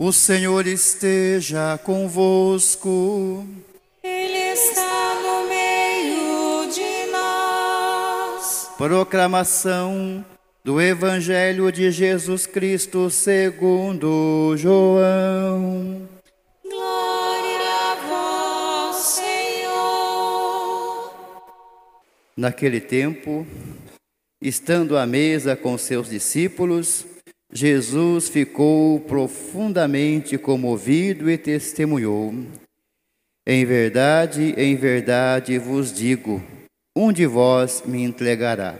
O Senhor esteja convosco. Ele está no meio de nós. Proclamação do Evangelho de Jesus Cristo segundo João. Glória a vós, Senhor. Naquele tempo, estando à mesa com seus discípulos, Jesus ficou profundamente comovido e testemunhou: Em verdade, em verdade vos digo, um de vós me entregará.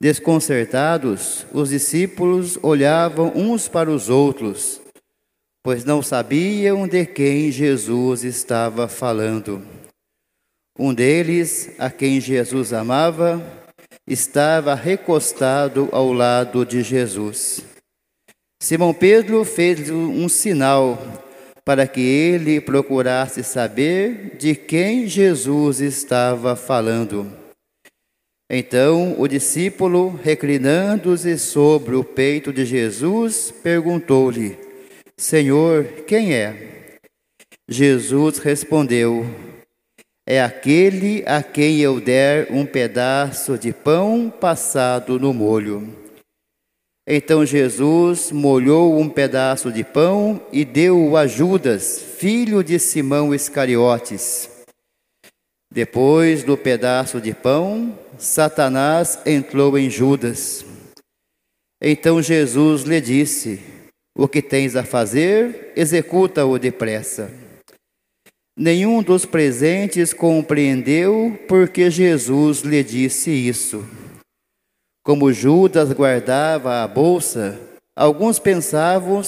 Desconcertados, os discípulos olhavam uns para os outros, pois não sabiam de quem Jesus estava falando. Um deles, a quem Jesus amava, estava recostado ao lado de Jesus. Simão Pedro fez um sinal para que ele procurasse saber de quem Jesus estava falando. Então o discípulo, reclinando-se sobre o peito de Jesus, perguntou-lhe: Senhor, quem é? Jesus respondeu: é aquele a quem eu der um pedaço de pão passado no molho. Então Jesus molhou um pedaço de pão e deu-o a Judas, filho de Simão Iscariotes. Depois do pedaço de pão, Satanás entrou em Judas. Então Jesus lhe disse: O que tens a fazer, executa-o depressa. Nenhum dos presentes compreendeu porque Jesus lhe disse isso. Como Judas guardava a bolsa, alguns pensavam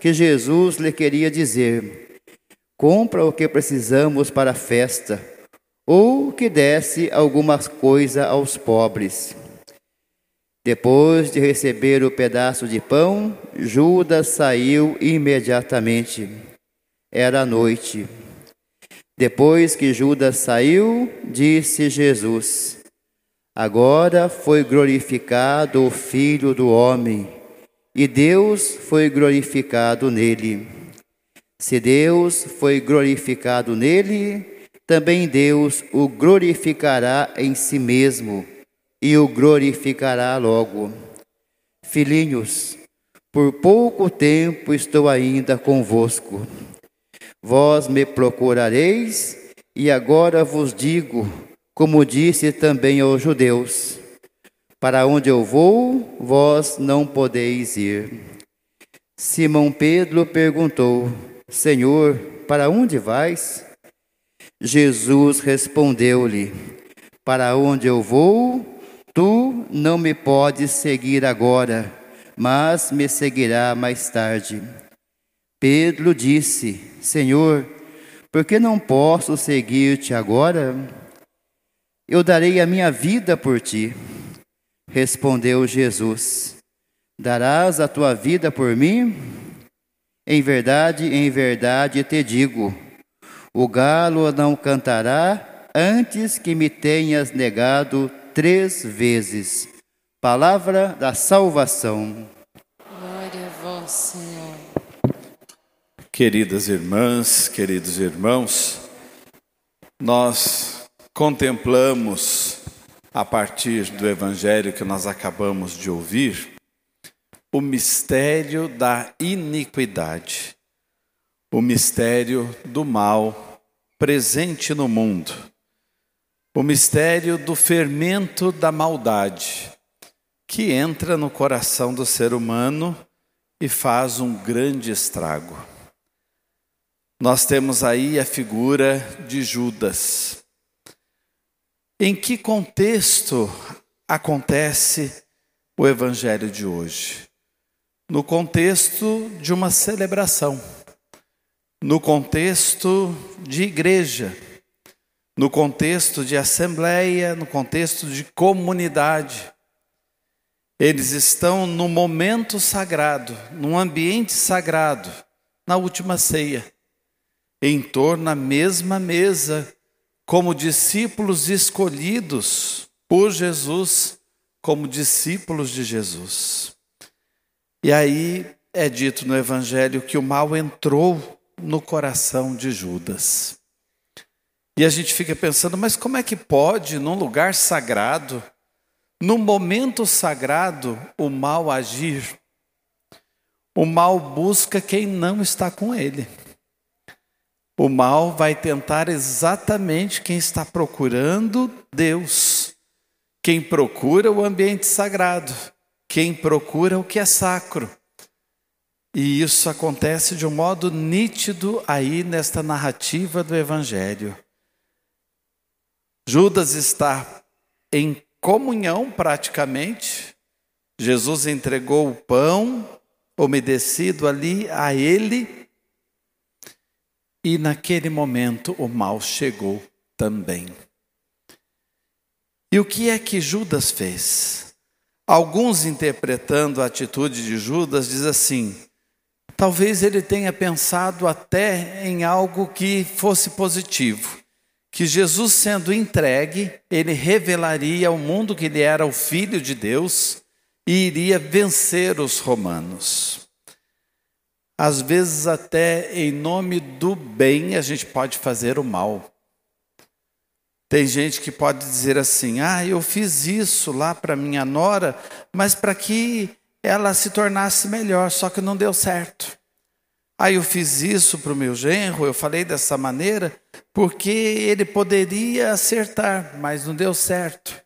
que Jesus lhe queria dizer: compra o que precisamos para a festa, ou que desse alguma coisa aos pobres. Depois de receber o pedaço de pão, Judas saiu imediatamente. Era noite. Depois que Judas saiu, disse Jesus: Agora foi glorificado o Filho do Homem, e Deus foi glorificado nele. Se Deus foi glorificado nele, também Deus o glorificará em si mesmo e o glorificará logo. Filhinhos, por pouco tempo estou ainda convosco. Vós me procurareis, e agora vos digo, como disse também aos judeus: Para onde eu vou, vós não podeis ir. Simão Pedro perguntou: Senhor, para onde vais? Jesus respondeu-lhe: Para onde eu vou, tu não me podes seguir agora, mas me seguirá mais tarde. Pedro disse: Senhor, por que não posso seguir-te agora? Eu darei a minha vida por ti. Respondeu Jesus: Darás a tua vida por mim? Em verdade, em verdade te digo: o galo não cantará antes que me tenhas negado três vezes. Palavra da salvação. Glória a vós, Senhor. Queridas irmãs, queridos irmãos, nós contemplamos, a partir do evangelho que nós acabamos de ouvir, o mistério da iniquidade, o mistério do mal presente no mundo, o mistério do fermento da maldade que entra no coração do ser humano e faz um grande estrago. Nós temos aí a figura de Judas. Em que contexto acontece o evangelho de hoje? No contexto de uma celebração, no contexto de igreja, no contexto de assembleia, no contexto de comunidade. Eles estão no momento sagrado, num ambiente sagrado, na última ceia em torno da mesma mesa, como discípulos escolhidos por Jesus, como discípulos de Jesus. E aí é dito no Evangelho que o mal entrou no coração de Judas. E a gente fica pensando, mas como é que pode, num lugar sagrado, num momento sagrado, o mal agir? O mal busca quem não está com ele. O mal vai tentar exatamente quem está procurando Deus, quem procura o ambiente sagrado, quem procura o que é sacro. E isso acontece de um modo nítido aí nesta narrativa do Evangelho. Judas está em comunhão praticamente. Jesus entregou o pão umedecido ali a ele. E naquele momento o mal chegou também. E o que é que Judas fez? Alguns interpretando a atitude de Judas diz assim: talvez ele tenha pensado até em algo que fosse positivo que Jesus sendo entregue, ele revelaria ao mundo que ele era o filho de Deus e iria vencer os romanos. Às vezes, até em nome do bem, a gente pode fazer o mal. Tem gente que pode dizer assim: ah, eu fiz isso lá para minha nora, mas para que ela se tornasse melhor, só que não deu certo. Aí eu fiz isso para o meu genro, eu falei dessa maneira, porque ele poderia acertar, mas não deu certo.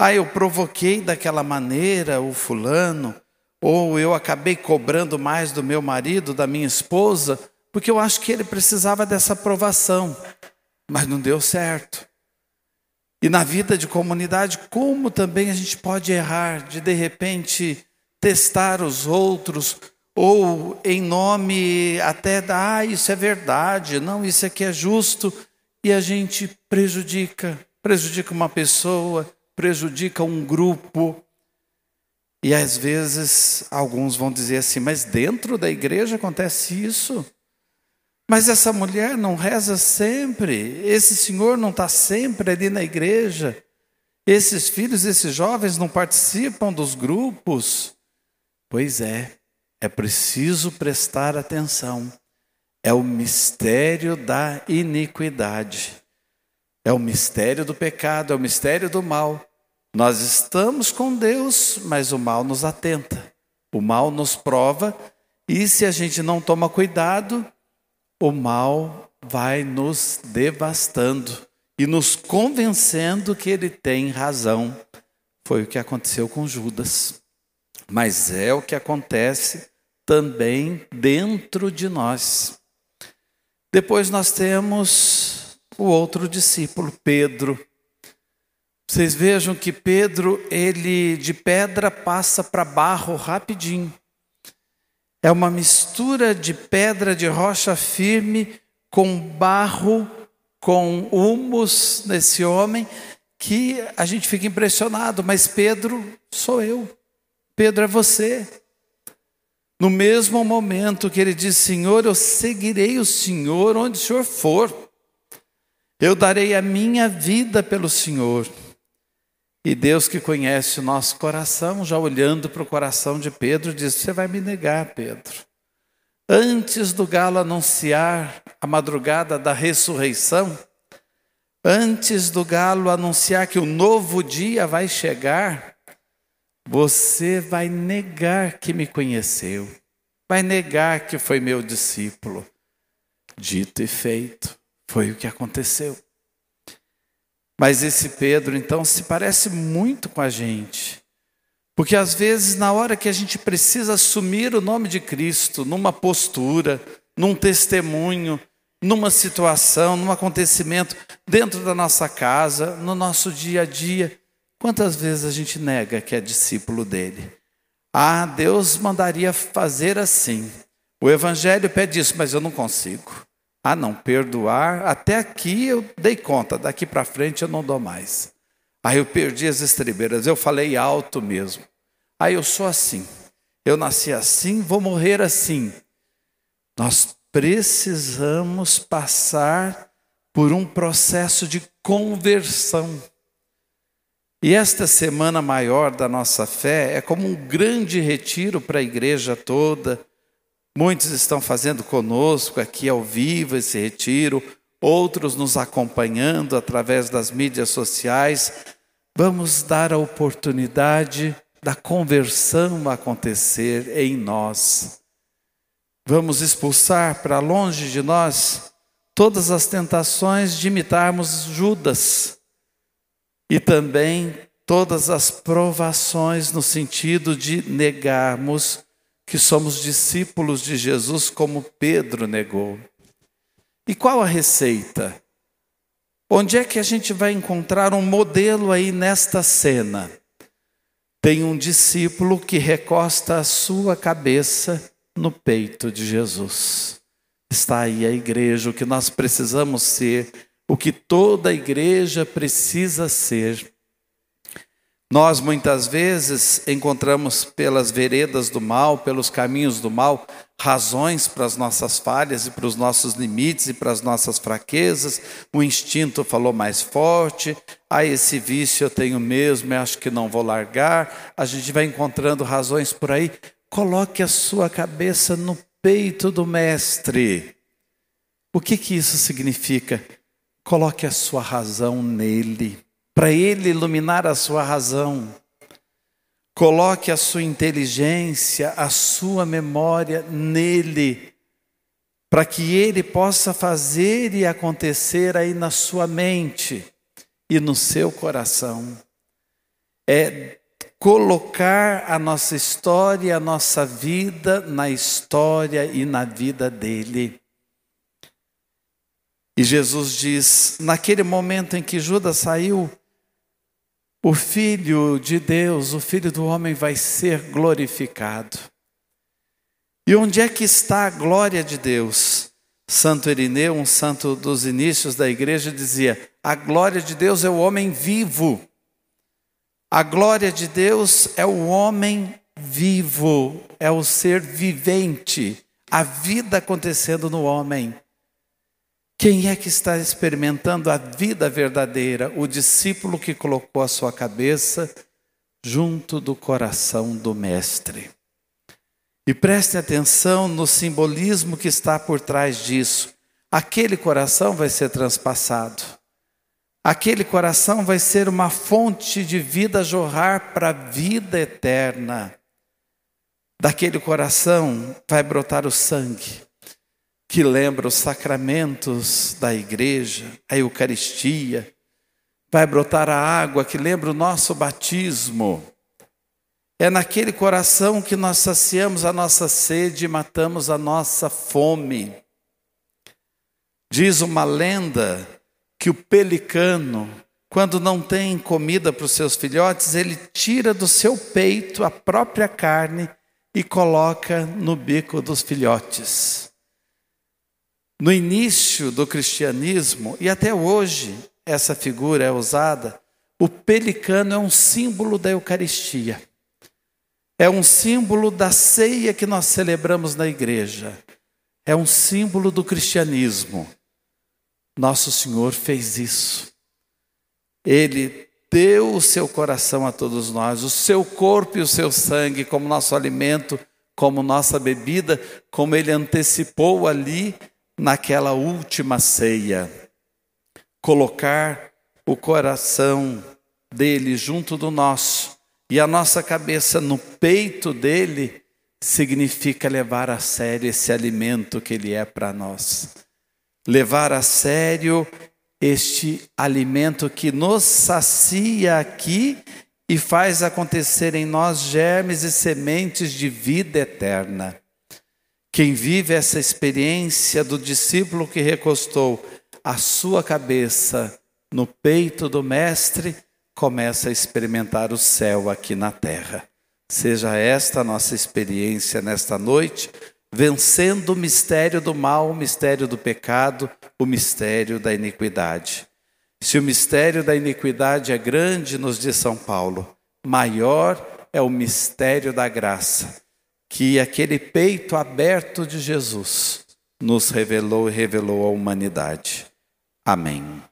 Aí eu provoquei daquela maneira o fulano, ou eu acabei cobrando mais do meu marido, da minha esposa, porque eu acho que ele precisava dessa aprovação, mas não deu certo. E na vida de comunidade, como também a gente pode errar de de repente testar os outros ou em nome até da, ah, isso é verdade, não, isso aqui é justo, e a gente prejudica, prejudica uma pessoa, prejudica um grupo. E às vezes alguns vão dizer assim, mas dentro da igreja acontece isso. Mas essa mulher não reza sempre, esse senhor não está sempre ali na igreja, esses filhos, esses jovens não participam dos grupos. Pois é, é preciso prestar atenção. É o mistério da iniquidade. É o mistério do pecado, é o mistério do mal. Nós estamos com Deus, mas o mal nos atenta. O mal nos prova, e se a gente não toma cuidado, o mal vai nos devastando e nos convencendo que ele tem razão. Foi o que aconteceu com Judas mas é o que acontece também dentro de nós. Depois nós temos o outro discípulo, Pedro. Vocês vejam que Pedro, ele de pedra passa para barro rapidinho. É uma mistura de pedra de rocha firme com barro, com humus nesse homem, que a gente fica impressionado, mas Pedro sou eu. Pedro, é você. No mesmo momento que ele diz: Senhor, eu seguirei o Senhor onde o Senhor for, eu darei a minha vida pelo Senhor. E Deus que conhece o nosso coração, já olhando para o coração de Pedro, diz: Você vai me negar, Pedro. Antes do galo anunciar a madrugada da ressurreição, antes do galo anunciar que o novo dia vai chegar, você vai negar que me conheceu, vai negar que foi meu discípulo. Dito e feito, foi o que aconteceu. Mas esse Pedro, então, se parece muito com a gente. Porque às vezes, na hora que a gente precisa assumir o nome de Cristo, numa postura, num testemunho, numa situação, num acontecimento, dentro da nossa casa, no nosso dia a dia, Quantas vezes a gente nega que é discípulo dele? Ah, Deus mandaria fazer assim. O Evangelho pede isso, mas eu não consigo. Ah, não, perdoar, até aqui eu dei conta, daqui para frente eu não dou mais. Aí eu perdi as estribeiras, eu falei alto mesmo. Aí eu sou assim, eu nasci assim, vou morrer assim. Nós precisamos passar por um processo de conversão. E esta semana maior da nossa fé é como um grande retiro para a igreja toda. Muitos estão fazendo conosco aqui ao vivo esse retiro, outros nos acompanhando através das mídias sociais. Vamos dar a oportunidade da conversão acontecer em nós. Vamos expulsar para longe de nós todas as tentações de imitarmos Judas e também todas as provações no sentido de negarmos que somos discípulos de Jesus, como Pedro negou. E qual a receita? Onde é que a gente vai encontrar um modelo aí nesta cena? Tem um discípulo que recosta a sua cabeça no peito de Jesus. Está aí a igreja, o que nós precisamos ser, o que toda igreja precisa ser. Nós muitas vezes encontramos pelas veredas do mal, pelos caminhos do mal, razões para as nossas falhas e para os nossos limites e para as nossas fraquezas. O instinto falou mais forte. Ah, esse vício eu tenho mesmo, eu acho que não vou largar. A gente vai encontrando razões por aí. Coloque a sua cabeça no peito do Mestre. O que, que isso significa? Coloque a sua razão nele para Ele iluminar a sua razão. Coloque a sua inteligência, a sua memória nele, para que Ele possa fazer e acontecer aí na sua mente e no seu coração. É colocar a nossa história, a nossa vida na história e na vida dele. E Jesus diz: naquele momento em que Judas saiu, o Filho de Deus, o Filho do homem, vai ser glorificado. E onde é que está a glória de Deus? Santo Irineu, um santo dos inícios da igreja, dizia: a glória de Deus é o homem vivo. A glória de Deus é o homem vivo, é o ser vivente, a vida acontecendo no homem. Quem é que está experimentando a vida verdadeira? O discípulo que colocou a sua cabeça junto do coração do Mestre. E preste atenção no simbolismo que está por trás disso. Aquele coração vai ser transpassado. Aquele coração vai ser uma fonte de vida jorrar para a vida eterna. Daquele coração vai brotar o sangue que lembra os sacramentos da igreja, a Eucaristia. Vai brotar a água que lembra o nosso batismo. É naquele coração que nós saciamos a nossa sede e matamos a nossa fome. Diz uma lenda que o pelicano, quando não tem comida para os seus filhotes, ele tira do seu peito a própria carne e coloca no bico dos filhotes. No início do cristianismo, e até hoje essa figura é usada, o pelicano é um símbolo da Eucaristia. É um símbolo da ceia que nós celebramos na igreja. É um símbolo do cristianismo. Nosso Senhor fez isso. Ele deu o seu coração a todos nós, o seu corpo e o seu sangue como nosso alimento, como nossa bebida, como ele antecipou ali naquela última ceia, colocar o coração dele junto do nosso e a nossa cabeça no peito dele, significa levar a sério esse alimento que ele é para nós. Levar a sério este alimento que nos sacia aqui e faz acontecer em nós germes e sementes de vida eterna. Quem vive essa experiência do discípulo que recostou a sua cabeça no peito do Mestre, começa a experimentar o céu aqui na terra. Seja esta a nossa experiência nesta noite, vencendo o mistério do mal, o mistério do pecado, o mistério da iniquidade. Se o mistério da iniquidade é grande, nos diz São Paulo, maior é o mistério da graça que aquele peito aberto de Jesus nos revelou e revelou à humanidade. Amém.